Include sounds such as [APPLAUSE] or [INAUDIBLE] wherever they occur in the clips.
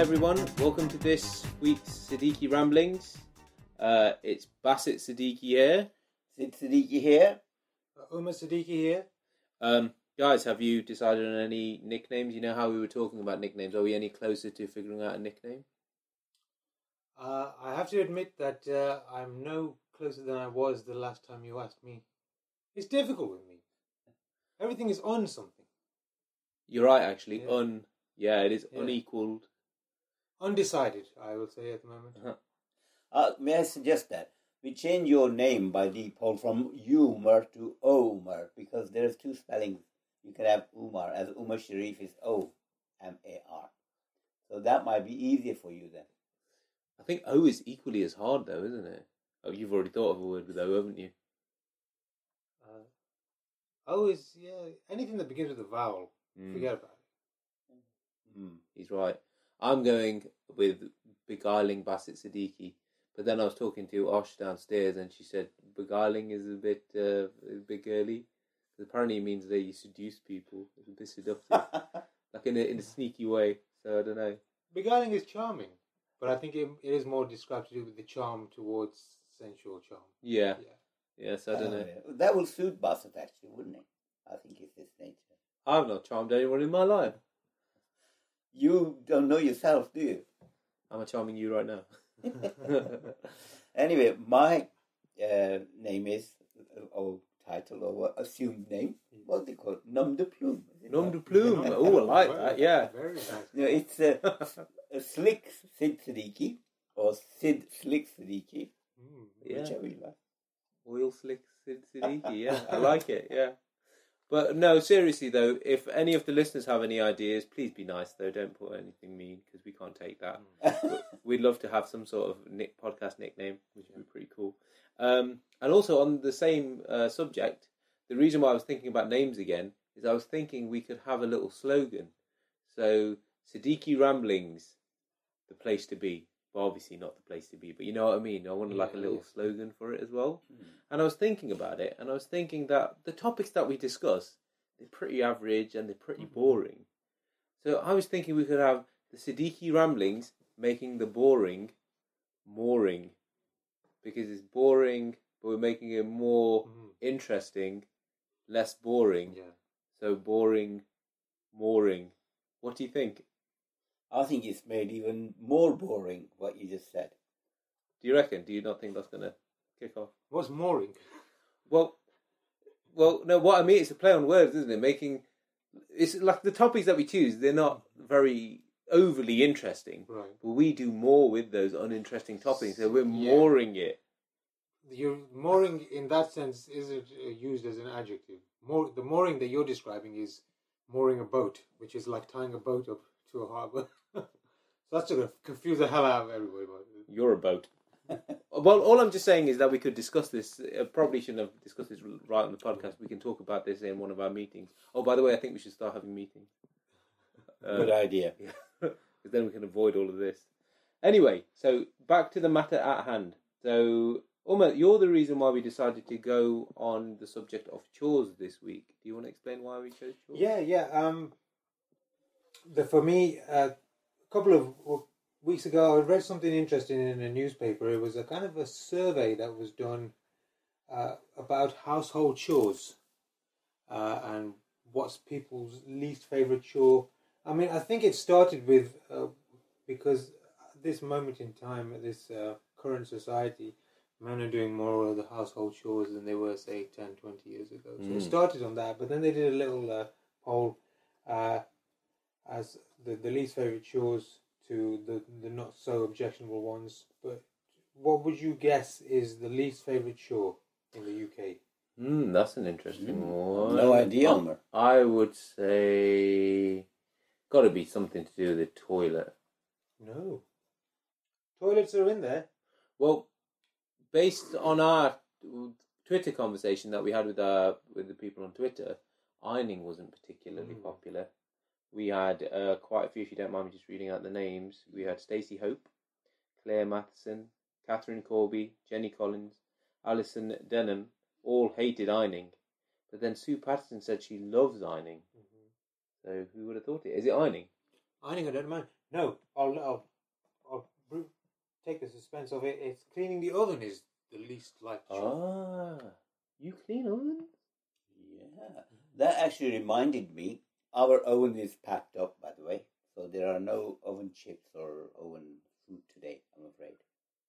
Hi everyone, welcome to this week's Siddiqui Ramblings. Uh, it's Baasit Siddiqui here. Sid Siddiqui here. Uh, Umar Siddiqui here. Um, guys, have you decided on any nicknames? You know how we were talking about nicknames. Are we any closer to figuring out a nickname? Uh, I have to admit that uh, I'm no closer than I was the last time you asked me. It's difficult with me. Everything is on something. You're right, actually. Yeah. Un, yeah, it is Yeah. unequaled. Undecided, I will say at the moment. Uh-huh. Uh, may I suggest that we change your name by default from Umar to Omar because there's two spellings. You can have Umar as Omar Sharif is O M A R. So that might be easier for you then. I think O is equally as hard, though, isn't it? Oh, you've already thought of a word with O, haven't you? Uh, oh, is yeah. Anything that begins with a vowel, Mm, forget about it. Hmm. He's right. I'm going with beguiling Baasit Siddiqui. But then I was talking to Osh downstairs, and she said beguiling is a bit uh, a bit girly. Apparently, it means that you seduce people. It's a bit seductive, [LAUGHS] like in a in a sneaky way. So I don't know. Beguiling is charming, but I think it, it is more described to do with the charm towards sensual charm. Yeah, Yeah. yeah. So I don't Oh, know. That will suit Baasit actually, wouldn't it? I think it's his nature. I've not charmed anyone in my life. You don't know yourself, do you? I'm charming you right now. [LAUGHS] Anyway, my uh, name is, or title, or assumed name, what's it called? Nom de plume. is Nom de plume. [LAUGHS] Oh, I like that. Yeah. Very nice. No, it's uh, a Slick Sid Siddiqui, or Sid Slick Siddiqui, Mm. Yeah. whichever you like. Oil slick Sid Siddiqui, [LAUGHS] yeah, I like it, yeah. But no, seriously though, if any of the listeners have any ideas, please be nice though. Don't put anything mean because we can't take that. We'd love to have some sort of nick, podcast nickname, which would be pretty cool. Um, and also on the same uh, subject, the reason why I was thinking about names again is I was thinking we could have a little slogan. So Siddiqui Ramblings, the place to be. But obviously not the place to be. But you know what I mean. I wanted like a little slogan for it as well. Hmm. And I was thinking about it, and I was thinking that the topics that we discuss, they're pretty average and they're pretty Mhm. boring. So I was thinking we could have the Siddiqui ramblings making the boring mooring. Because it's boring, but we're making it more Mhm. interesting, less boring. Yeah. So boring, mooring. What do you think? I think it's made even more boring what you just said. Do you reckon? Do you not think that's going to kick off? What's mooring? Well, well, no. What I mean is a play on words, isn't it? Making it's like the topics that we choose. They're not very overly interesting, Right. but we do more with those uninteresting topics. So we're Yeah. mooring it. Your mooring, in that sense, is it uh, used as an adjective? More, the mooring that you're describing is mooring a boat, which is like tying a boat up to a harbour. [LAUGHS] so that's going to confuse the hell out of everybody. About it. You're a boat. [LAUGHS] well, all I'm just saying is that we could discuss this. Uh, probably shouldn't have discussed this right on the podcast. We can talk about this in one of our meetings. Oh, by the way, I think we should start having meetings. Uh, [LAUGHS] Good idea. [LAUGHS] because then we can avoid all of this. Anyway, so back to the matter at hand. So, Umar, you're the reason why we decided to go on the subject of chores this week. Do you want to explain why we chose chores? Yeah, yeah. Um, the, for me, uh, a couple of weeks ago, I read something interesting in a newspaper. It was a kind of a survey that was done uh, about household chores uh, and what's people's least favorite chore. I mean, I think it started with uh, because at this moment in time, at this uh, current society, men are doing more of the household chores than they were, say, 10, 20 years ago. So it Mm. started on that, but then they did a little uh, poll uh, as the, the least favorite chores to the, the not so objectionable ones. But what would you guess is the least favorite chore in the UK? Hmm, that's an interesting Mm. one. No idea, Umar. I would say, got to be something to do with the toilet. No. Toilets are in there. Well, based on our Twitter conversation that we had with our with the people on Twitter, ironing wasn't particularly Mm. popular. We had uh, quite a few. If you don't mind me just reading out the names, we had Stacey Hope, Claire Matheson, Catherine Corby, Jenny Collins, Alison Denham. All hated ironing, but then Sue Patterson said she loves ironing. So who would have thought it? Is it ironing? Ironing, I don't mind. No, I'll, I'll, I'll br- take the suspense of it. It's cleaning the oven is the least like chore. Ah, you clean ovens? Yeah. That actually reminded me. Our oven is packed up, by the way. So there are no oven chips or oven food today, I'm afraid.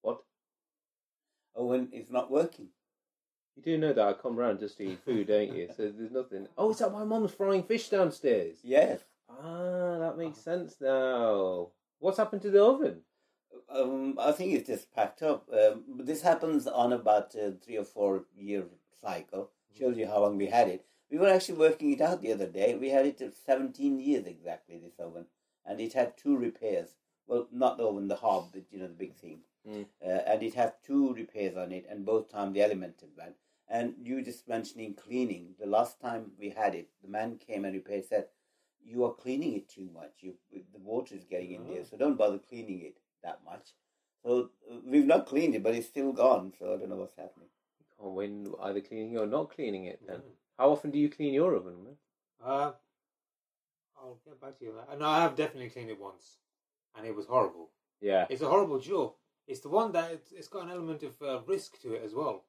What? Oven is not working. You do know that I come round just to eat food, don't you? So there's nothing. Oh, is that my mum's frying fish downstairs? Yes. Ah, that makes sense now. What's happened to the oven? Um, I think it's just packed up. Um, this happens on about a three or four year cycle. Shows you how long we had it. We were actually working it out the other day. We had it for 17 years exactly, this oven. And it had two repairs. Well, not the oven, the hob, but you know, the big thing. Mm. Uh, and it had two repairs on it, and both time the elemental one. And you just mentioning cleaning. The last time we had it, the man came and repaired, said, You are cleaning it too much. You The water is getting in there, so don't bother cleaning it that much. So uh, we've not cleaned it, but it's still gone. So I don't know what's happening. You can't win either cleaning or not cleaning it then. Mm. How often do you clean your oven, man? Uh, I'll get back to you on that. No, I have definitely cleaned it once, and it was horrible. Yeah. It's a horrible job. It's the one that it's, it's got an element of uh, risk to it as well,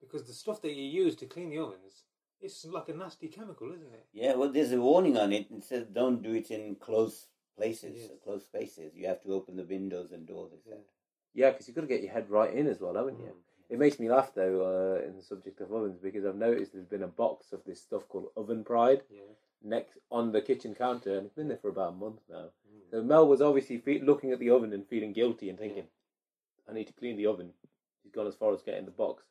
because the stuff that you use to clean the ovens, it's like a nasty chemical, isn't it? Yeah, well, there's a warning on it. And it says don't do it in close places, Yes. close spaces. You have to open the windows and doors. They said. Yeah, because you've got to get your head right in as well, haven't you? It makes me laugh though, uh, in the subject of ovens, because I've noticed there's been a box of this stuff called Oven Pride Yeah. next on the kitchen counter, and it's been there for about a month now. Mm. So Mel was obviously fe- looking at the oven and feeling guilty and thinking, "I need to clean the oven." He's gone as far as getting the box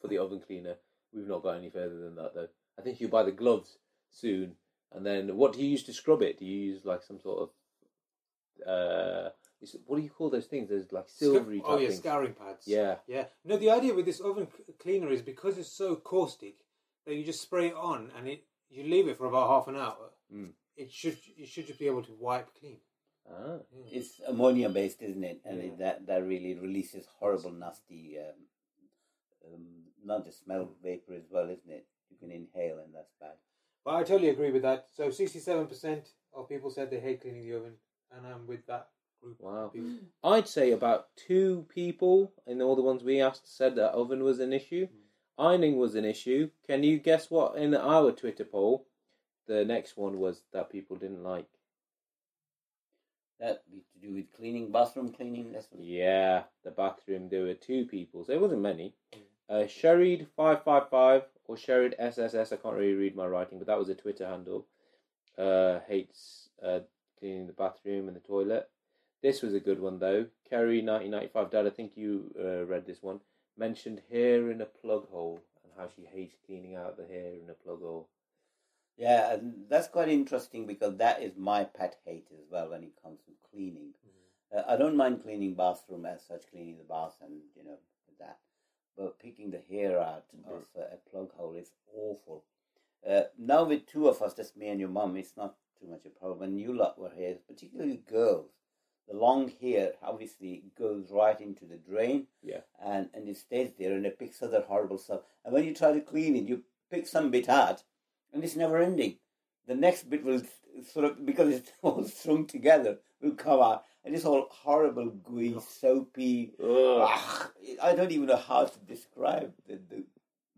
for the oven cleaner. We've not got any further than that though. I think you buy the gloves soon, and then what do you use to scrub it? Do you use like some sort of uh, is, what do you call those things? There's like silvery Sca- oh yeah, things. scouring pads. Yeah, Yeah. No, the idea with this oven cleaner is because it's so caustic that you just spray it on and it you leave it for about half an hour. Mm. It should you should just be able to wipe clean. ah, It's ammonia based, isn't it? And Yeah. it, that that really releases horrible, nasty, um, um, not just smell vapor as well, isn't it? You can inhale, and that's bad. But I totally agree with that. So sixty-seven percent of people said they hate cleaning the oven, and I'm with that group. of Wow. people. [GASPS] I'd say about two people in all the ones we asked said that oven was an issue. Ironing was an issue. Can you guess what in our Twitter poll? The next one was that people didn't like. That to do with cleaning, bathroom cleaning. That's what. Yeah, the bathroom. There were two people, so it wasn't many. Uh, Sherried five five five or Sherried SSS. I can't really read my writing, but that was a Twitter handle. Uh, hates uh, cleaning the bathroom and the toilet. This was a good one though. Kerry nineteen ninety five. Dad, I think you uh, read this one. Mentioned hair in a plug hole and how she hates cleaning out the hair in a plug hole. Yeah, and that's quite interesting because that is my pet hate as well when it comes to cleaning. Uh, I don't mind cleaning bathroom as such, cleaning the bath and you know that, but picking the hair out of uh, a plug hole is awful. Uh, now with two of us, just me and your mum, it's not too much a problem. When you lot were here, particularly girls, the long hair obviously goes right into the drain. Yeah. And and it stays there and it picks other horrible stuff. And when you try to clean it, you pick some bit out, and it's never ending. The next bit will sort of because it's [LAUGHS] all strung together will come out, and it's all horrible, gooey, soapy. Ugh. Ah, I don't even know how to describe the, the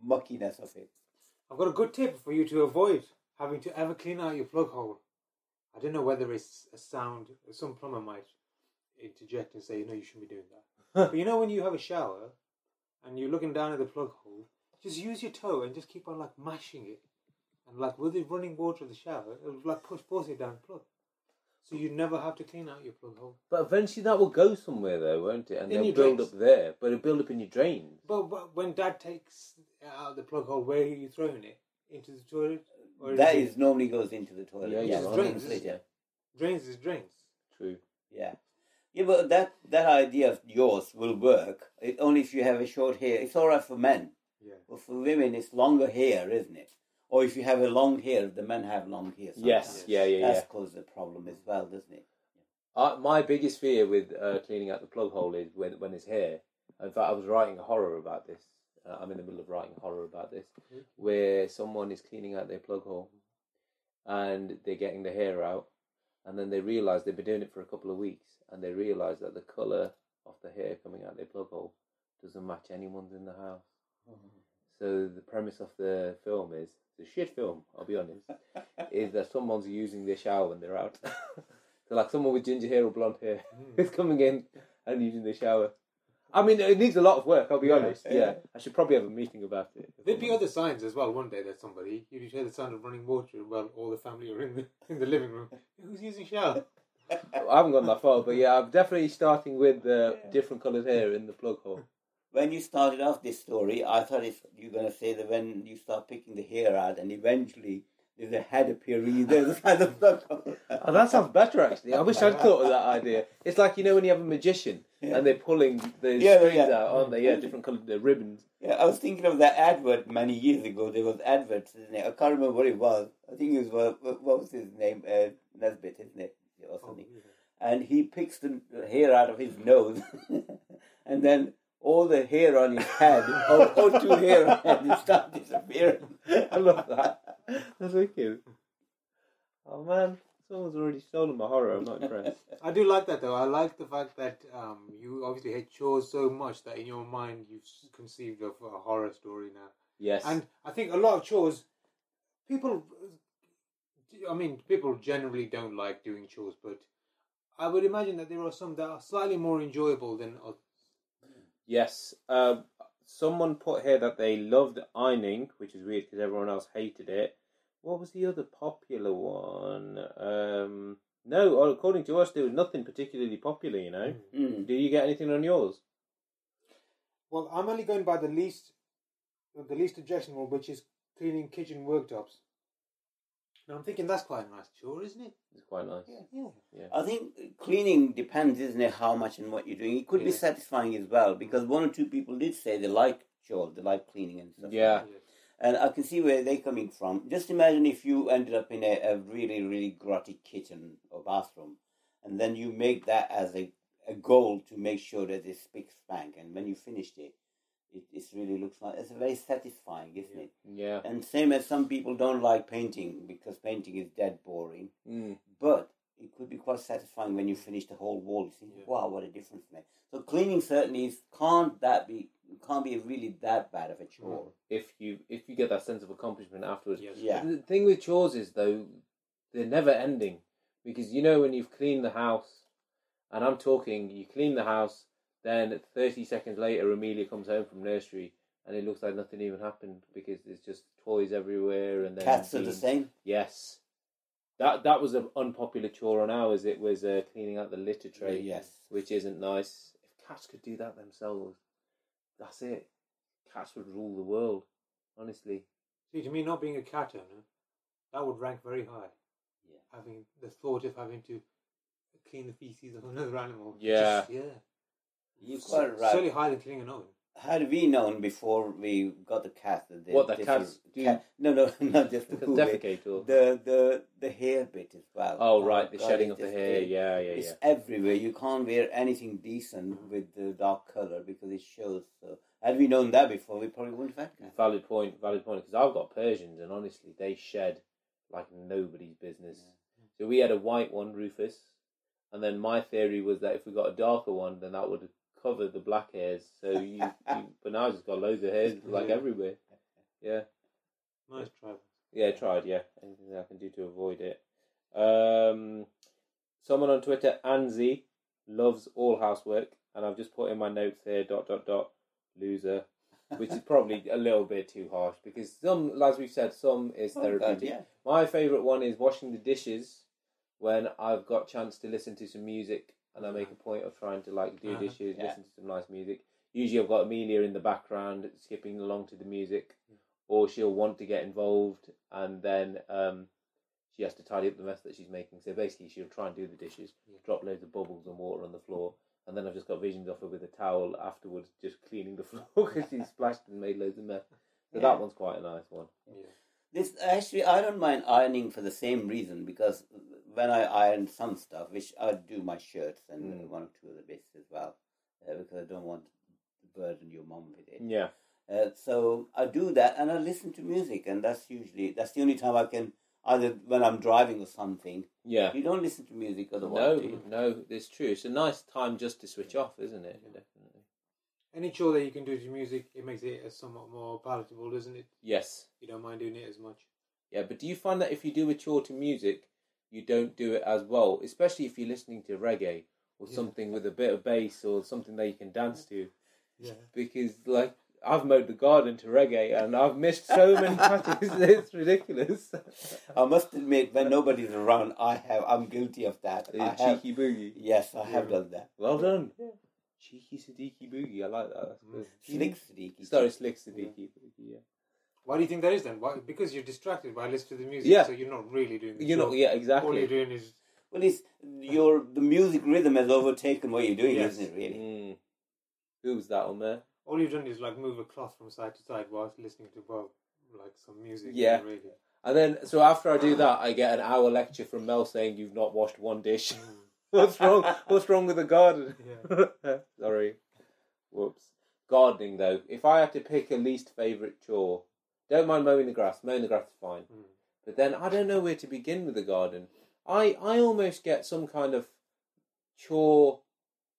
muckiness of it. I've got a good tip for you to avoid having to ever clean out your plug hole. I don't know whether it's a sound. Some plumber might interject and say, "No, you shouldn't be doing that." [LAUGHS] but you know when you have a shower and you're looking down at the plug hole, just use your toe and just keep on like mashing it, and like with the running water of the shower, it'll like push force it down the plug. So you never have to clean out your plug hole. But eventually that will go somewhere though, won't it? And In they'll build drains. up there, but it'll build up in your drains. But, but when Dad takes out the plug hole, where are you throwing it? Into the toilet? Or That it- is normally goes into the toilet. Yeah, Yeah, yeah, drains, drains, yeah. drains is drains. True. Yeah. Yeah, but that that idea of yours will work it, only if you have a short hair. It's all right for men, Yeah. but for women, it's longer hair, isn't it? Or if you have a long hair, the men have long hair. Yes. sometimes. Yeah. Yeah. Yeah. That's caused a problem as well, doesn't it? Uh, my biggest fear with uh, cleaning out the plug hole is when when it's hair. In fact, I was writing a horror about this. Uh, I'm in the middle of writing horror about this, mm-hmm. where someone is cleaning out their plug hole, and they're getting the hair out, and then they realize they've been doing it for a couple of weeks, and they realize that the colour of the hair coming out their plug hole doesn't match anyone's in the house. Mm-hmm. So the premise of the film is the shit film. I'll be honest. [LAUGHS] is that someone's using their shower when they're out. [LAUGHS] so like someone with ginger hair or blonde hair mm. [LAUGHS] is coming in and using the shower. I mean, it needs a lot of work. I'll be Yeah, honest. Yeah. yeah. I should probably have a meeting about it. There'd be other signs as well. One day there's somebody you hear the sound of running water Well, all the family are in the [LAUGHS] in the living room. Who's using shower? I haven't gone that far, but yeah, I'm definitely starting with uh, different coloured hair in the plug hole. When you started off this story, I thought if you were going to say that when you start picking the hair out, and eventually there's a head appearing there, the [LAUGHS] side of the Oh, that sounds better actually. I wish I'd thought of that idea. It's like you know when you have a magician Yeah. and they're pulling the Yeah, strings yeah. out, aren't they? Yeah, different coloured ribbons. Yeah, I was thinking of that advert many years ago. There was adverts, isn't it? I can't remember what it was. I think it was what, what- was his name? Uh, Nesbitt, isn't it? Or Oh, something. And he picks the hair out of his nose, [LAUGHS] and then all the hair on his head, all, all two hair on his head, start disappearing. [LAUGHS] I love that. That's wicked. Oh man, someone's already stolen my horror. I'm not impressed. [LAUGHS] I do like that though. I like the fact that um, you obviously hate chores so much that in your mind you've conceived of a horror story now. Yes. And I think a lot of chores, people, I mean, people generally don't like doing chores, but I would imagine that there are some that are slightly more enjoyable than others. Yes. Um, someone put here that they loved ironing, which is weird because everyone else hated it. What was the other popular one? Um, no, according to us, there was nothing particularly popular. You know. Mm. Do you get anything on yours? Well, I'm only going by the least, the least objectionable, which is cleaning kitchen worktops. And I'm thinking that's quite a nice chore, isn't it? It's quite nice. Yeah. yeah. I think cleaning depends, isn't it, how much and what you're doing. It could be satisfying as well because one or two people did say they like chores, they like cleaning and stuff. Yeah. And I can see where they're coming from. Just imagine if you ended up in a, a really, really grotty kitchen or bathroom, and then you make that as a, a goal to make sure that it's spick spank, and when you finished it, it, it really looks like it's very satisfying, isn't it? Yeah. And same as some people don't like painting because painting is dead boring, Mm. but it could be quite satisfying when you finish the whole wall. You think, Yeah. wow, what a difference made. So cleaning certainly is, can't that be can't be really that bad of a chore. If you if you get that sense of accomplishment afterwards. Yes. Yeah. The thing with chores is though, they're never ending because you know when you've cleaned the house, and I'm talking, you clean the house, then 30 seconds later, Amelia comes home from nursery and it looks like nothing even happened because there's just toys everywhere and then Cats are the same. Yes, that that was an unpopular chore on ours. It was uh, cleaning out the litter tray, Yes. which isn't nice. If cats could do that themselves, that's it. Cats would rule the world. Honestly, See, to me, not being a cat owner, that would rank very high. Yeah. Having the thought of having to clean the feces of another animal. Yeah. Just- yeah. You're quite right. Certainly higher than cleaning an oven. Had we known before we got the cat that they, What, the cats do- cat- no, no, [LAUGHS] not just the bit. defecate or The the the hair bit as well. oh right, oh, the God, shedding of the hair. it- Yeah, yeah, It's yeah. everywhere. You can't wear anything decent with the dark color because it shows. So, had we known that before, we probably wouldn't have had cats. Valid point. Valid point. Because I've got Persians, and honestly, they shed like nobody's business. So we had a white one, Rufus, and then my theory was that if we got a darker one, then that would cover the black hairs. So [LAUGHS] you, you but now I've just got loads of hairs like everywhere. Yeah, Nice try. yeah. I tried. Yeah, anything I can do to avoid it. Um, someone on Twitter, Anzi, loves all housework, and I've just put in my notes here. Dot dot dot. Loser. Which is probably a little bit too harsh because some, as we've said, some is Oh, God, therapeutic. yeah. My favourite one is washing the dishes when I've got chance to listen to some music and I make a point of trying to like do Uh-huh. dishes, Yeah. listen to some nice music. Usually I've got Amelia in the background skipping along to the music or she'll want to get involved and then um, she has to tidy up the mess that she's making. So basically she'll try and do the dishes, Yeah. drop loads of bubbles and water on the floor and then I've just got visions of her with a towel afterwards just cleaning the [LAUGHS] floor because she's splashed and made loads of mess. So Yeah. that one's quite a nice one. Yeah. This actually, I don't mind ironing for the same reason because when I iron some stuff, which I do my shirts and Mm. one or two of the bits as well, uh, because I don't want to burden your mom with it. Yeah. Uh, so I do that and I listen to music, and that's usually that's the only time I can either when I'm driving or something. Yeah. You don't listen to music otherwise. No, do you? no, it's true. It's a nice time just to switch off, isn't it? Definitely. Any chore that you can do to music, it makes it somewhat more palatable, doesn't it? Yes. You don't mind doing it as much. Yeah, but do you find that if you do a chore to music, you don't do it as well, especially if you're listening to reggae or Yeah. something with a bit of bass or something that you can dance to? Yeah. Because like I've mowed the garden to reggae and I've missed so many [LAUGHS] patches. [LAUGHS] It's ridiculous. I must admit, when nobody's around, I have. I'm guilty of that. The have. cheeky boogie. Yes, I have done that. Well done. Cheeky Siddiqui boogie. I like that. Mm. Good. Slick Siddiqui. Sorry, slick Siddiqui boogie. Yeah. Why do you think that is then? Why? Because you're distracted by listening to the music, Yeah. so you're not really doing the You know. chore. Yeah. All Exactly. you're doing is Well, it's your the music rhythm has overtaken what you're doing, Yes. isn't it? Really? Mm. Who was that on there? all you've done is like move a cloth from side to side whilst listening to well, like some music. Yeah. the radio. And then, so after I do that, I get an hour lecture from Mel saying you've not washed one dish. Mm. [LAUGHS] What's wrong? What's wrong with the garden? Yeah. [LAUGHS] Sorry. Whoops. Gardening though, if I had to pick a least favourite chore, don't mind mowing the grass. Mowing the grass is fine. Mm. But then I don't know where to begin with the garden. I I almost get some kind of chore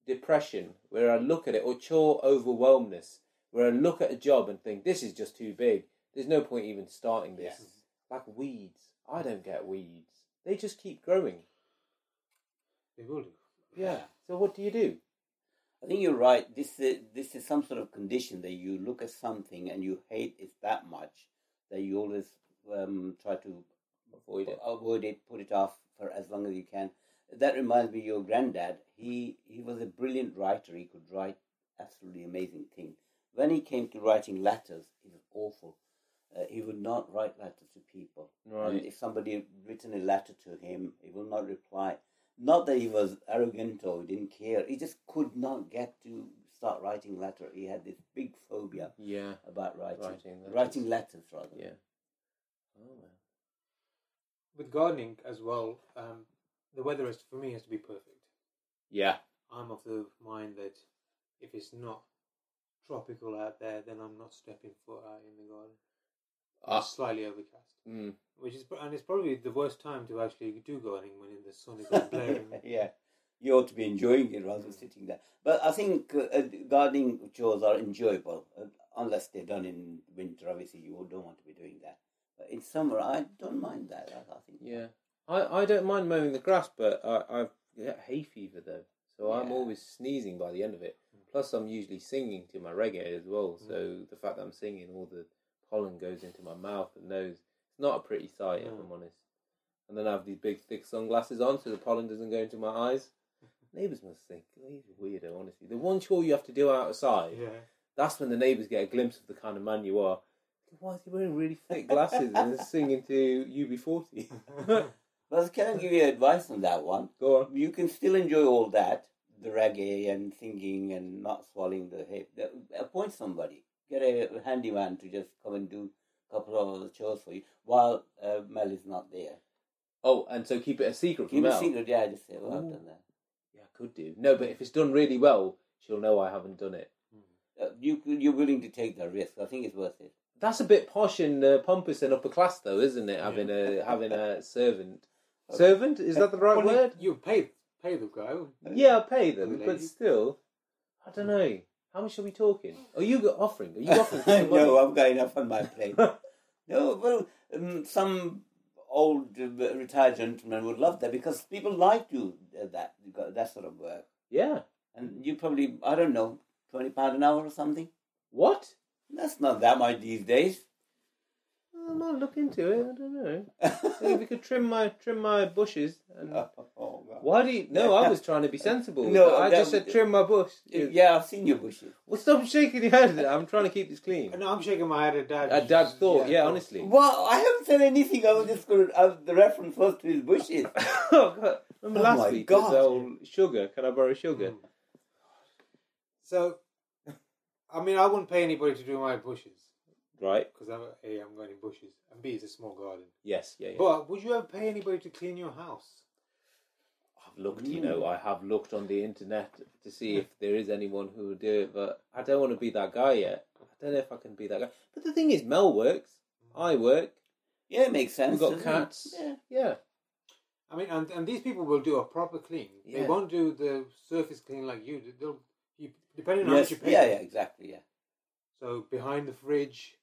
depression where I look at it or chore overwhelmness where I look at a job and think this is just too big. There's no point even starting this. Yes. Like weeds. I don't get weeds. They just keep growing. They will do. Yeah. So what do you do? I think you're right. This is this is some sort of condition that you look at something and you hate it that much that you always um, try to Avoid it. avoid it, put it off for as long as you can. That reminds me, of your granddad. He he was a brilliant writer. He could write absolutely amazing things. When he came to writing letters, it was awful. Uh, he would not write letters to people. And if somebody had written a letter to him, he will not reply. Not that he was arrogant or he didn't care. He just could not get to start writing letter. He had this big phobia Yeah. about writing. Writing letters. Writing letters, rather. Yeah. Oh man. With gardening as well, um, the weather has for me has to be perfect. Yeah. I'm of the mind that if it's not tropical out there, then I'm not stepping foot out in the garden. Ah. Slightly overcast, Mm. which is and it's probably the worst time to actually do gardening when the sun is all [LAUGHS] blaring. yeah, you ought to be enjoying it rather than sitting there. But I think uh, uh, gardening chores are enjoyable, uh, unless they're done in winter. Obviously, you don't want to be doing that. But in summer, I don't mind that. I, I think. Yeah. I, I don't mind mowing the grass, but I I get hay fever though, so I'm always sneezing by the end of it. Plus, I'm usually singing to my reggae as well, so the fact that I'm singing, all the pollen goes into my mouth and nose. It's not a pretty sight, if hmm. I'm honest. And then I have these big, thick sunglasses on, so the pollen doesn't go into my eyes. [LAUGHS] Neighbours must think "Oh, he's a weirdo. Honestly, the one chore you have to do outside, yeah. that's when the neighbours get a glimpse of the kind of man you are. Why is he wearing really thick glasses and singing to UB40? But [LAUGHS] can I give you advice on that one? Go on. You can still enjoy all that, the reggae and singing and not swallowing the hay. Appoint somebody. Get a handyman to just come and do a couple of the chores for you while uh, Mel is not there. Oh, and so keep it a secret from Keep it Mel. secret, yeah, just say, well, I've done that. Yeah, I could do. No, but if it's done really well, she'll know I haven't done it. Uh, you, you're willing to take that risk. I think it's worth it. That's a bit posh and uh, pompous and upper class, though, isn't it? Having a having a [LAUGHS] servant. Servant is that the right Well, word? You pay pay the guy. Yeah, I pay them, Good but still, I don't know. How much are we talking? Are you go- offering? Are you [LAUGHS] offering? no, I've got enough on my plate. [LAUGHS] no, well, um, some old uh, retired gentlemen would love that because people like to uh, that that sort of work. Yeah. And you probably, I don't know, twenty pound an hour or something. What? That's not that much these days. I might look into it. I don't know. See if we could trim my trim my bushes. And... oh, God. Why do you? No, I was trying to be sensible. No, I just said trim my bush. Yeah, I've seen your bushes. Well, stop shaking your head. I'm trying to keep this clean. No, I'm shaking my head at dad. At Dad's thought, yeah, honestly. Well, I haven't said anything. I was just going to, uh, the reference was to his bushes. [LAUGHS] oh, God. Remember Oh last my week? God. The whole sugar. Can I borrow sugar? Mm. So, I mean, I wouldn't pay anybody to do my bushes Right. because I'm a I'm going in bushes, and b it's a small garden. Yes. Yeah. yeah. But would you ever pay anybody to clean your house? I've looked. You know, I have looked on the internet to see if there is anyone who would do it, but I don't want to be that guy yet. I don't know if I can be that guy. But the thing is, Mel works. I mm. work. Yeah, it makes sense. We've got doesn't it? cats. Yeah. Yeah. I mean, and, and these people will do a proper clean. They won't do the surface clean like you. They'll, you, depending on how Yes. much you pay. Yeah, yeah, exactly. Yeah. So behind the fridge,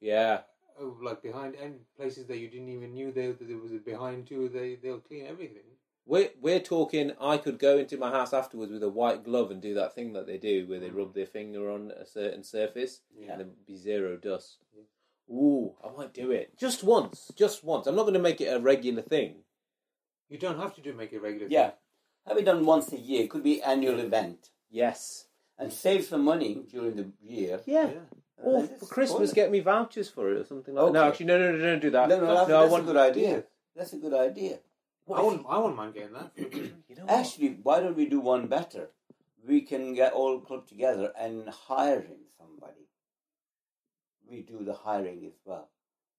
Yeah. oh, like behind and places that you didn't even knew there that there was a behind too. They they'll clean everything. We're, we're talking, I could go into my house afterwards with a white glove and do that thing that they do where they rub mm. their finger on a certain surface Yeah. and there'd be zero dust. Ooh, I might do it. Just once. Just once. I'm not going to make it a regular thing. You don't have to do make it regular. Yeah. thing. Have it done once a year. It could be annual event. Yes. And save some money during the year. Yeah. Yeah. Or Uh, for Christmas, fun. get me vouchers for it or something like that. No, actually, no, no, no, don't do that. No, no, that's, I that's want a good idea. That's a good idea. I wouldn't. I wouldn't mind getting that. [CLEARS THROAT] You know? Actually, why don't we do one better? We can get all club together and hiring somebody. We do the hiring as well.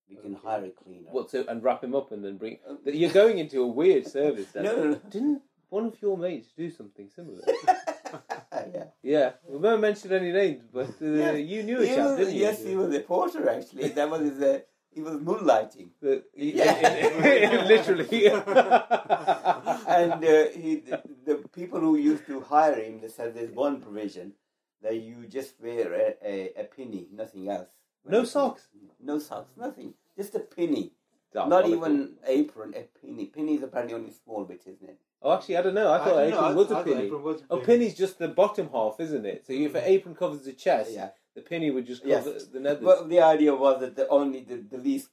We can Okay. hire a cleaner. What, so, and wrap him up and then bring. You're going into a weird service then. [LAUGHS] No, no, no. Didn't one of your mates do something similar? [LAUGHS] yeah. yeah. We won't mention any names, but uh, Yeah. you knew a chap, didn't you? Yes, he was a porter actually. [LAUGHS] That was his. Uh, he was moonlighting, Yeah. [LAUGHS] [LAUGHS] literally. and uh, he the, the people who used to hire him. They said there's one provision that you just wear a, a, a penny, nothing else. No socks? No socks, nothing. Just a penny. Not even apron, a penny. Penny is apparently only small bit, isn't it? Oh, actually, I don't know. I thought don't apron know, was I a penny. apron was a Oh, penny. penny's just the bottom half, isn't it? So if an mm. apron covers the chest, Yeah. the penny would just Yes. cover the nethers. But the idea was that the only the, the least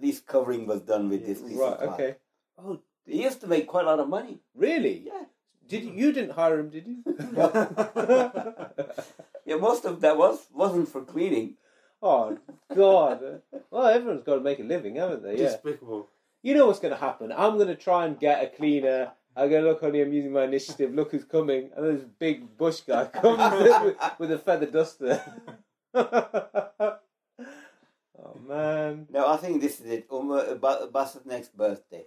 least covering was done with this piece right. of cloth. Okay. Oh, He used to make quite a lot of money. really? Yeah. Did you, you didn't hire him? Did you? [LAUGHS] [LAUGHS] Yeah, most of that was wasn't for cleaning. oh God! [LAUGHS] Well, everyone's got to make a living, haven't they? Yeah. Despicable. You know what's going to happen? I'm going to try and get a cleaner. I go, look, honey, I'm using my initiative. Look who's coming. And this big bush guy [LAUGHS] comes with, with a feather duster. [LAUGHS] oh, man. No, I think this is it. Umar, uh, Ba- uh, Bass's next birthday.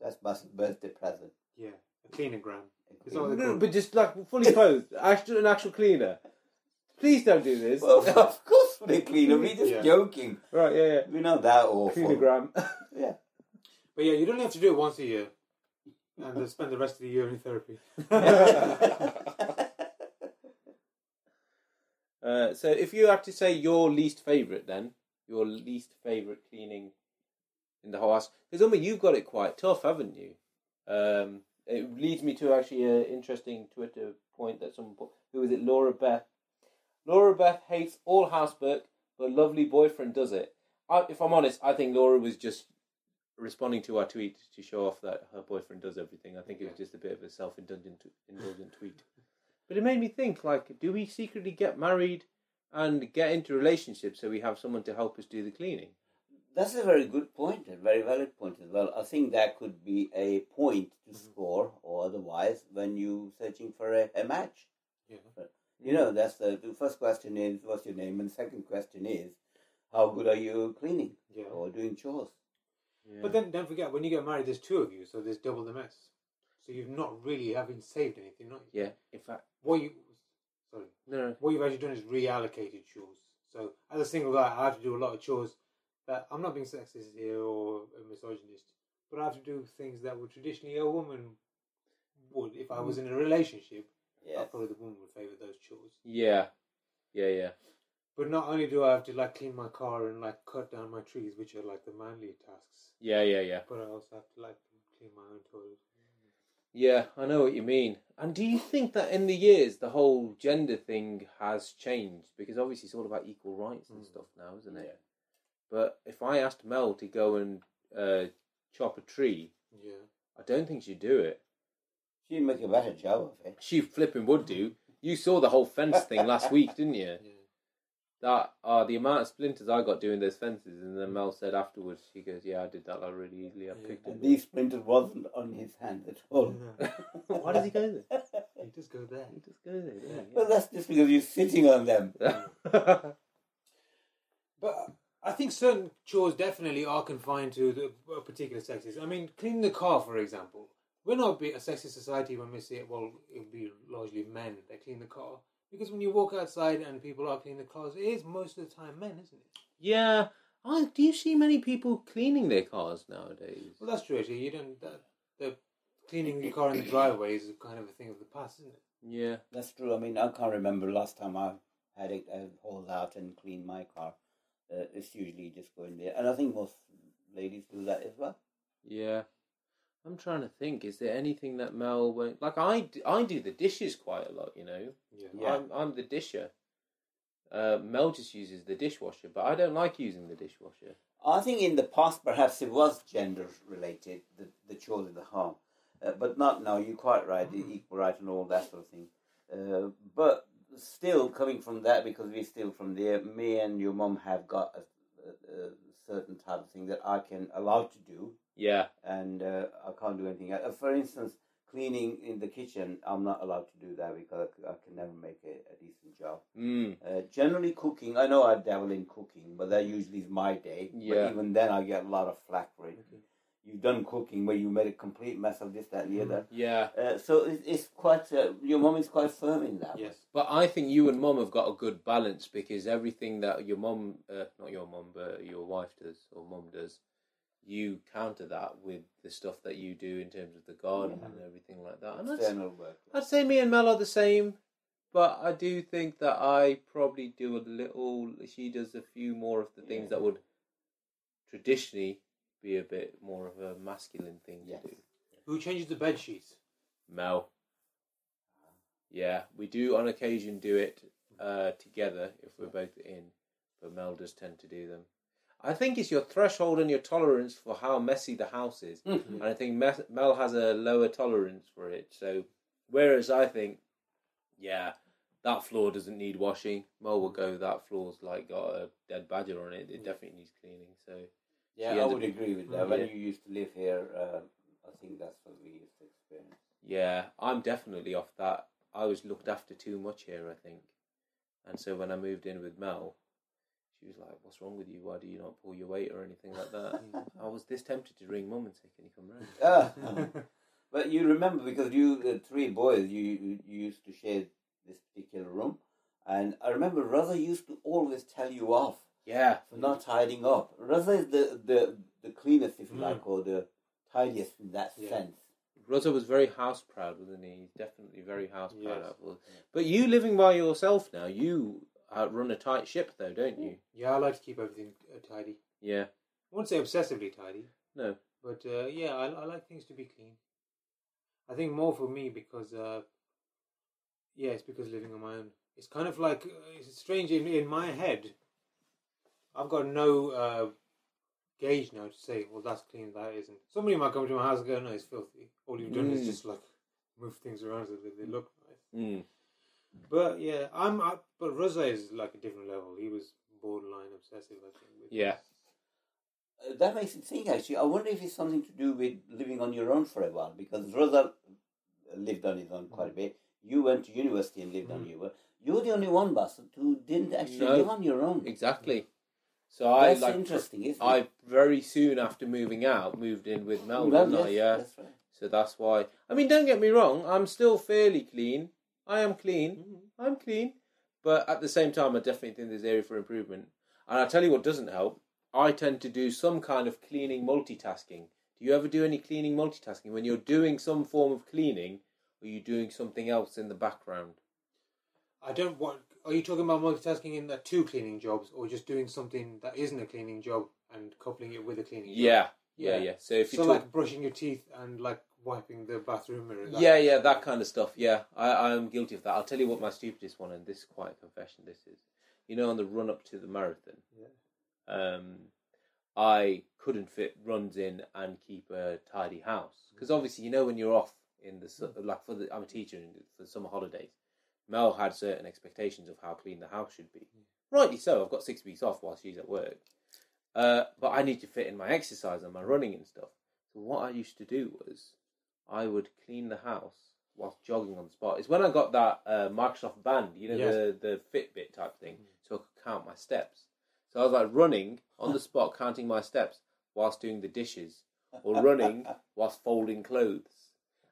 That's Bass's birthday present. Yeah, a cleanogram. It's not what they No, call but just like fully [LAUGHS] clothed. Actual, an actual cleaner. Please don't do this. Well, of course we're cleaner. We're just Yeah. joking. right, yeah, yeah. We're not that awful. Cleanogram. Yeah. But yeah, you don't have to do it once a year, and then spend the rest of the year in therapy. [LAUGHS] Uh, so if you have to say your least favourite then, your least favourite cleaning in the whole house, because Umar, you've got it quite tough, haven't you? Um, it leads me to actually an interesting Twitter point that someone put. Who is it? Laura Beth. Laura Beth hates all housework, but lovely boyfriend does it. I, if I'm honest, I think Laura was just responding to our tweet to show off that her boyfriend does everything. I think it was just a bit of a self-indulgent indulgent tweet. But it made me think, like, do we secretly get married and get into relationships so we have someone to help us do the cleaning? That's a very good point, a very valid point as well. I think that could be a point to mm-hmm. score, or otherwise, when you searching for a, a match. Yeah. You know, that's the, the first question is what's your name, and the second question is how good are you cleaning Yeah. or doing chores? But then don't forget, when you get married, there's two of you, so there's double the mess. So you've not really having saved anything, not yeah, in fact, What you, sorry, no, no. what you've actually done is reallocated chores. So as a single guy, I have to do a lot of chores that I'm not being sexist here or a misogynist, but I have to do things that would traditionally a woman would if I was mm. in a relationship. Yeah. Probably the woman would favour those chores. Yeah, yeah, yeah. But not only do I have to like clean my car and like cut down my trees, which are like the manly tasks, Yeah, yeah, yeah. but I also have to like clean my own toilet. Yeah, I know what you mean. And do you think that in the years the whole gender thing has changed? Because obviously it's all about equal rights and Mm. stuff now, isn't it? But if I asked Mel to go and uh, chop a tree, Yeah. I don't think she'd do it. She'd make a better job of it. She flipping would do. You saw the whole fence thing last week, didn't you? [LAUGHS] Yeah. That uh, the amount of splinters I got doing those fences, and then Mel said afterwards, she goes, "Yeah, I did that like, really easily. I Yeah. picked And it." these splinters wasn't on his hand at all. Why does he [LAUGHS] go there? He just go there. He just goes there. Well, that's just because you're sitting on them. [LAUGHS] But I think certain chores definitely are confined to the, a particular sexes. I mean, cleaning the car, for example. We're not be- a sexist society when we say, well, it'll be largely men that clean the car. Because when you walk outside and people are cleaning the cars, it is most of the time men, isn't it? Yeah, Oh, do you see many people cleaning their cars nowadays? Well, that's true. Actually, you don't. The, the cleaning your car in the driveway is kind of a thing of the past, isn't it? Yeah. That's true. I mean, I can't remember last time I had it uh, hauled out and cleaned my car. Uh, it's usually just going there, and I think most ladies do that as well. Yeah. I'm trying to think. Is there anything that Mel won't like? I do the dishes quite a lot. You know, Yeah. Yeah. I'm I'm the disher. Uh, Mel just uses the dishwasher, but I don't like using the dishwasher. I think in the past, perhaps it was gender related, the, the chores at the home, uh, but not now. You're quite right, the equal right and all that sort of thing. Uh, but still, coming from that, because we're still from there, me and your mom have got a, a, a certain type of thing that I can allow to do, Yeah. and uh, I can't do anything. Uh, for instance, cleaning in the kitchen, I'm not allowed to do that because I can never make a, a decent job. Mm. Uh, generally cooking, I know I dabble in cooking, but that usually is my day. Yeah. But even then, I get a lot of flack for it. You've done cooking where you made a complete mess of this, that, and the other. Yeah. Uh, so it, it's quite. Uh, your mum is quite firm in that. Yes. But I think you and mum have got a good balance because everything that your mum, uh, not your mum, but your wife does or mum does, you counter that with the stuff that you do in terms of the garden and everything like that. And I'd, External work. I'd say me and Mel are the same, but I do think that I probably do a little. She does a few more of the things Yeah. that would traditionally be a bit more of a masculine thing Yes. to do. Who changes the bed sheets? Mel. Yeah, we do on occasion do it uh, together if we're both in, but Mel does tend to do them. I think it's your threshold and your tolerance for how messy the house is, and I think Mel has a lower tolerance for it. So, whereas I think, yeah, that floor doesn't need washing, Mel will go. That floor's like got a dead badger on it. It definitely needs cleaning. So, Yeah, I would agree with that. When you used to live here, uh, I think that's what we used to experience. Yeah, I'm definitely off that. I was looked after too much here, I think. And so when I moved in with Mel, she was like, What's wrong with you? Why do you not pull your weight or anything like that? [LAUGHS] I was this tempted to ring mum and say, Can you come round? [LAUGHS] Ah. but you remember because you uh, three boys, you, you you used to share this particular room, and I remember Raza used to always tell you off. Yeah, for not tidying up. Raza is the, the, the cleanest, if you Mm. like, or the tidiest in that Yeah. sense. Raza was very house proud, wasn't he? He's definitely very house proud. Yes. But you living by yourself now, you uh, run a tight ship, though, don't you? Yeah, I like to keep everything uh, tidy. Yeah. I won't say obsessively tidy, No. but uh, yeah, I, I like things to be clean. I think more for me because, uh, yeah, it's because living on my own. It's kind of like uh, it's strange in in my head. I've got no uh, gauge now to say, well, that's clean, that isn't. Somebody might come to my house and go, no, it's filthy. All you've done is Mm. just like move things around so that they look nice. Mm. But yeah, I'm. I, but Raza is like a different level. He was borderline obsessive, I think. With Yeah. Uh, that makes me think, actually. I wonder if it's something to do with living on your own for a while, because Raza lived on his own quite a bit. You went to university and lived on your own. You're the only one, Baasit, who didn't actually No. live on your own. Exactly. So I That's like. interesting, isn't it? I very soon after moving out moved in with Mel, Well, didn't I? yes, Yeah. That's right. So that's why. I mean, don't get me wrong. I'm still fairly clean. I am clean. Mm-hmm. I'm clean. But at the same time, I definitely think there's area for improvement. And I'll tell you what doesn't help. I tend to do some kind of cleaning multitasking. Do you ever do any cleaning multitasking? When you're doing some form of cleaning, or you doing something else in the background? I don't want. Are you talking about multitasking in the two cleaning jobs, or just doing something that isn't a cleaning job and coupling it with a cleaning? job? Yeah, yeah, Yeah. yeah. So if you So talk, like brushing your teeth and like wiping the bathroom mirror. that- yeah, yeah, that kind of stuff. Yeah, I, I am guilty of that. I'll tell you what my stupidest one, and this is quite a confession. This is, you know, on the run up to the marathon. Yeah. um, I couldn't fit runs in and keep a tidy house because obviously you know when you're off in the like for the I'm a teacher for the summer holidays. Mel had certain expectations of how clean the house should be. Rightly so. I've got six weeks off while she's at work, uh, but I need to fit in my exercise and my running and stuff. So what I used to do was I would clean the house whilst jogging on the spot. It's when I got that uh, Microsoft band, you know, Yes. the the Fitbit type thing, so I could count my steps. So I was like running on the [LAUGHS] spot, counting my steps whilst doing the dishes, or [LAUGHS] running whilst folding clothes.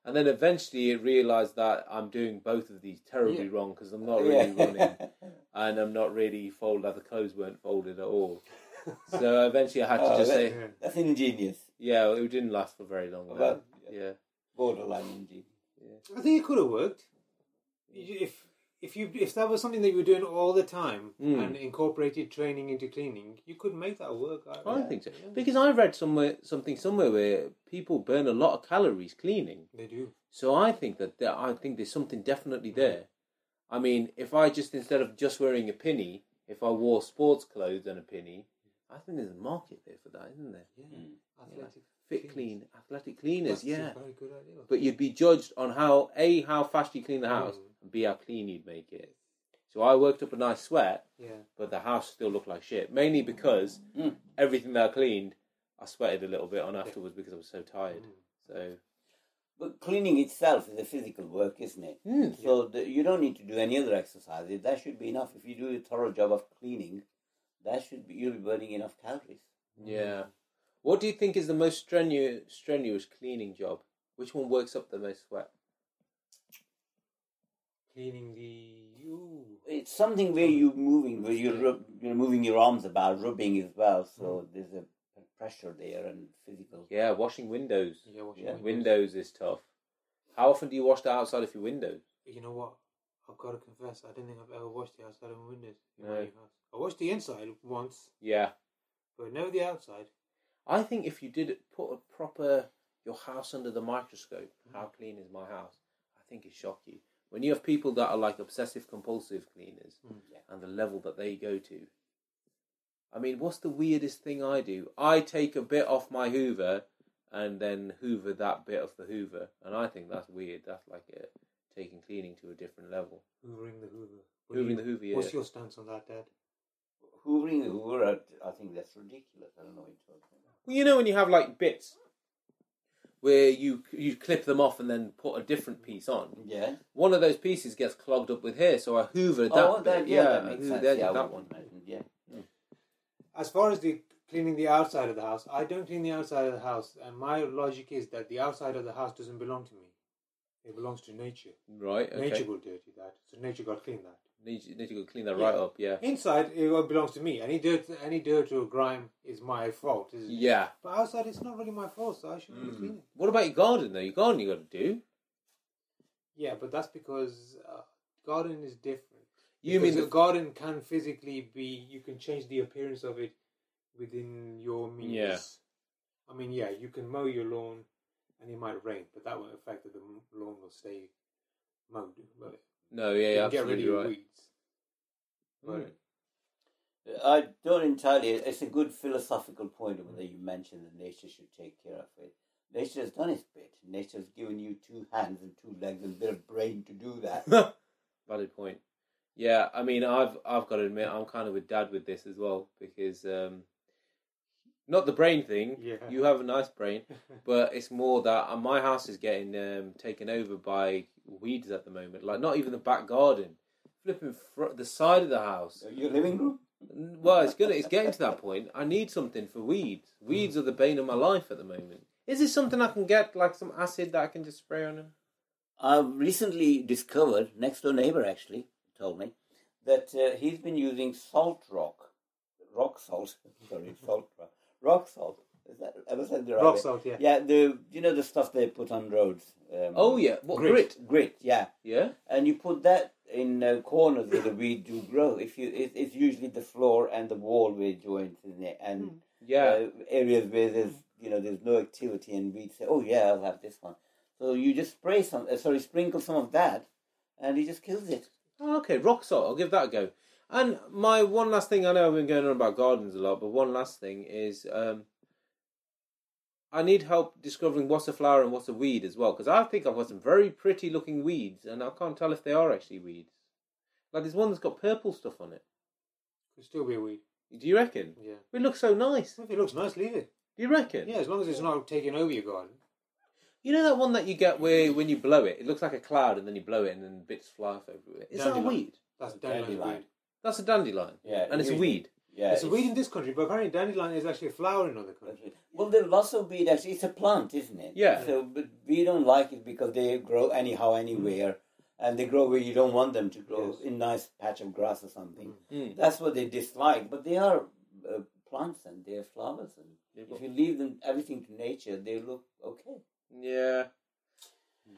And then eventually it realised that I'm doing both of these terribly Yeah. wrong because I'm not really running [LAUGHS] and I'm not really folded. The clothes weren't folded at all. So eventually I had to Oh, just that- say, That's ingenious. yeah, it didn't last for very long. Well, though. yeah. Borderline ingenious. I think it could have worked if if you if that was something that you were doing all the time Mm. and incorporated training into cleaning, you could make that work. I think so because I read somewhere something somewhere where people burn a lot of calories cleaning. they do. So I think that there, I think there's something definitely there. I mean, if I just instead of just wearing a pinny, if I wore sports clothes and a pinny, I think there's a market there for that, isn't there? Yeah, Mm. athletic Fit cleaners. clean, athletic cleaners, That's yeah. very good idea. But you'd be judged on how a how fast you clean the house, Mm. And b how clean you'd make it. So I worked up a nice sweat, yeah, but the house still looked like shit. Mainly because Mm. everything that I cleaned, I sweated a little bit on afterwards because I was so tired. Mm. So But cleaning itself is a physical work, isn't it? Mm. So the, you don't need to do any other exercises. That should be enough. If you do a thorough job of cleaning, that should be you'll be burning enough calories. yeah. What do you think is the most strenuous strenuous cleaning job? Which one works up the most sweat? Cleaning the ooh. It's something where you're moving, where you're rub, you're moving your arms about, rubbing as well. So mm-hmm. there's a pressure there and physical. Yeah, washing windows. Yeah, washing Yeah. Windows is tough. How often do you wash the outside of your windows? You know what? I've got to confess, I don't think I've ever washed the outside of my windows No. my. I washed the inside once, Yeah. but never the outside. I think if you did it, put a proper your house under the microscope, how mm-hmm. clean is my house? I think it shock you when you have people that are like obsessive compulsive cleaners Mm. Yeah. and the level that they go to. I mean, what's the weirdest thing I do? I take a bit off my Hoover and then Hoover that bit of the Hoover, and I think that's weird. That's like a, taking cleaning to a different level. Hoovering the Hoover. What Hoovering you- the Hoover, yeah. What's your stance on that, Dad? Hoovering the Hoover, I- I think that's ridiculous. I don't know what you're talking about. Well, you know when you have like bits where you you clip them off and then put a different mm. piece on. Yeah. One of those pieces gets clogged up with hair, so I hoovered oh, that oh, bit. yeah, yeah, that makes sense. yeah, that one. imagine, Yeah. As far as the cleaning the outside of the house, I don't clean the outside of the house, and my logic is that the outside of the house doesn't belong to me. It belongs to nature. Right. Okay. Nature will dirty that, so nature got to clean that. Need, you- need to go clean that right up. Yeah. Inside, it all belongs to me. Any dirt, any dirt or grime is my fault. Isn't it? Yeah. But outside, it's not really my fault, so I shouldn't Mm. clean it. What about your garden though? Your garden you got to do. Yeah, but that's because uh, garden is different. You Because mean the, garden can physically be? You can change the appearance of it within your means. Yeah. I mean, yeah, you can mow your lawn, and it might rain, but that won't affect that the m- lawn will stay mowed. But no? Yeah, can yeah, get rid of absolutely your right. weeds. Mm. I don't entirely. It's a good philosophical point whether you mentioned that nature should take care of it. Nature has done its bit. Nature has given you two hands and two legs and a bit of brain to do that. [LAUGHS] Valid point. Yeah, I mean, I've I've got to admit, I'm kind of with Dad with this as well because um, not the brain thing. Yeah. You have a nice brain, [LAUGHS] but it's more that uh, my house is getting um, taken over by weeds at the moment. Like not even the back garden, flipping fr- the side of the house. Your living room? Well, it's gonna it's getting to that point. I need something for weeds. Weeds are the bane of my life at the moment. Is this something I can get, like some acid that I can just spray on them? I've recently discovered, next door neighbor actually told me, that uh, he's been using salt rock. Rock salt. [LAUGHS] Sorry, salt rock. Rock salt. Is that ever said the right Rock salt, yeah. Yeah, the you know the stuff they put on roads. Um, Oh yeah, what Grit. grit? grit. Yeah, Yeah. and you put that in uh, corners where the weed do grow. If you, it, it's usually the floor and the wall where it joins, isn't it? And Yeah. uh, areas where there's you know there's no activity and weeds say, oh yeah, I'll have this one. So you just spray some, uh, sorry, sprinkle some of that, and it just kills it. Oh, okay, rock salt. I'll give that a go. And my one last thing, I know I've been going on about gardens a lot, but one last thing is um, I need help discovering what's a flower and what's a weed as well, because I think I've got some very pretty looking weeds, and I can't tell if they are actually weeds. Like there's one that's got purple stuff on it. Could still be a weed. Do you reckon? Yeah. It looks so nice. If it looks nice, leave it. Do you reckon? Yeah, as long as it's not taking over your garden. You know that one that you get where when you blow it, it looks like a cloud, and then you blow it, and then bits fly off everywhere. Is that a weed? That's definitely A dandelion dandelion. weed. That's a dandelion. Yeah, and it's a weed. Yeah, It's a weed in this country, but apparently dandelion is actually a flower in other countries. Well, the lots of weed actually, it's a plant, isn't it? Yeah. So, but we don't like it because they grow anyhow, anywhere, and they grow where you don't want them to grow Yes. in nice patch of grass or something. Mm. That's what they dislike. But they are uh, plants and they are flowers. And Yeah, if you leave them everything to nature, they look okay. yeah.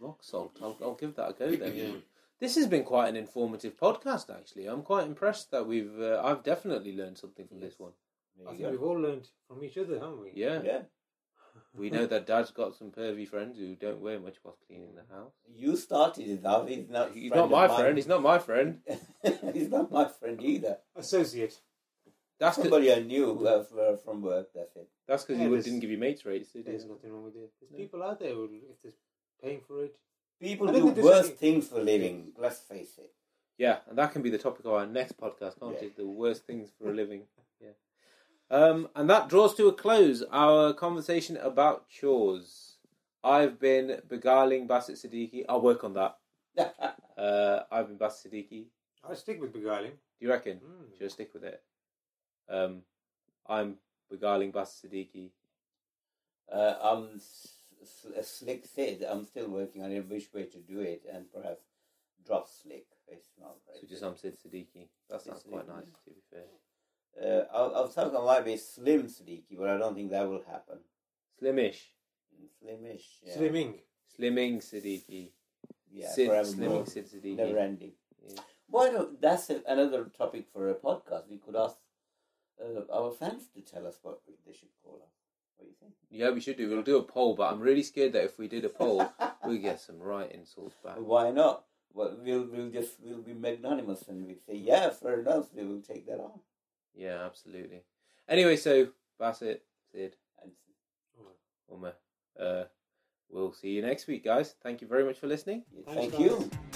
Rock salt. I'll, I'll give that a go then. [CLEARS THROAT] This has been quite an informative podcast, actually. I'm quite impressed that we've. Uh, I've definitely learned something from this one. I think you we've all learned from each other, haven't we? Yeah. Yeah. We know that Dad's got some pervy friends who don't wear much whilst cleaning the house. You started it off. He's not. He's friend not my friend. He's not my friend. [LAUGHS] He's not my friend either. Associate. That's cause, Somebody I knew uh, f- from work. That's it. that's because Yeah, you didn't give you mates rates, did There's you? nothing wrong with it. There's No. people out there who, if they're paying for it, People don't do worse things for a living. Let's face it. Yeah, and that can be the topic of our next podcast, can't Yeah. it? The worst things for a living. [LAUGHS] Yeah. Um, and that draws to a close our conversation about chores. I've been beguiling Baasit Siddiqui. I'll work on that. [LAUGHS] Uh, I've been Baasit Siddiqui. I stick with beguiling. Do you reckon? Mm. Should I stick with it? Um, I'm beguiling Baasit Siddiqui. Uh, I'm s- s- slick Sid. I'm still working on it. Which way to do it, and perhaps drop slick. It's not right. So just I'm Sid Siddiqui. That sounds Sid quite nice, to be fair. Uh, I, I was talking might be Slim Siddiqui, but I don't think that will happen. Slimish. Slimish. Yeah. Slimming. Slimming Siddiqui. Yeah, Sid forevermore. Slimming Sid Siddiqui. Never ending. Yeah. Why don't? That's a, another topic for a podcast. We could ask uh, our fans to tell us what they should call us. What do you think? Yeah, we should do. We'll do a poll, but I'm really scared that if we did a poll, [LAUGHS] we'll get some right insults back. Why not? Well, we'll we'll just we'll be magnanimous and we'll say yeah, fair enough. We will take that on. Yeah, absolutely. Anyway, so Baasit, Sid, And Umar, uh, we'll see you next week, guys. Thank you very much for listening. thank Thanks, you. guys.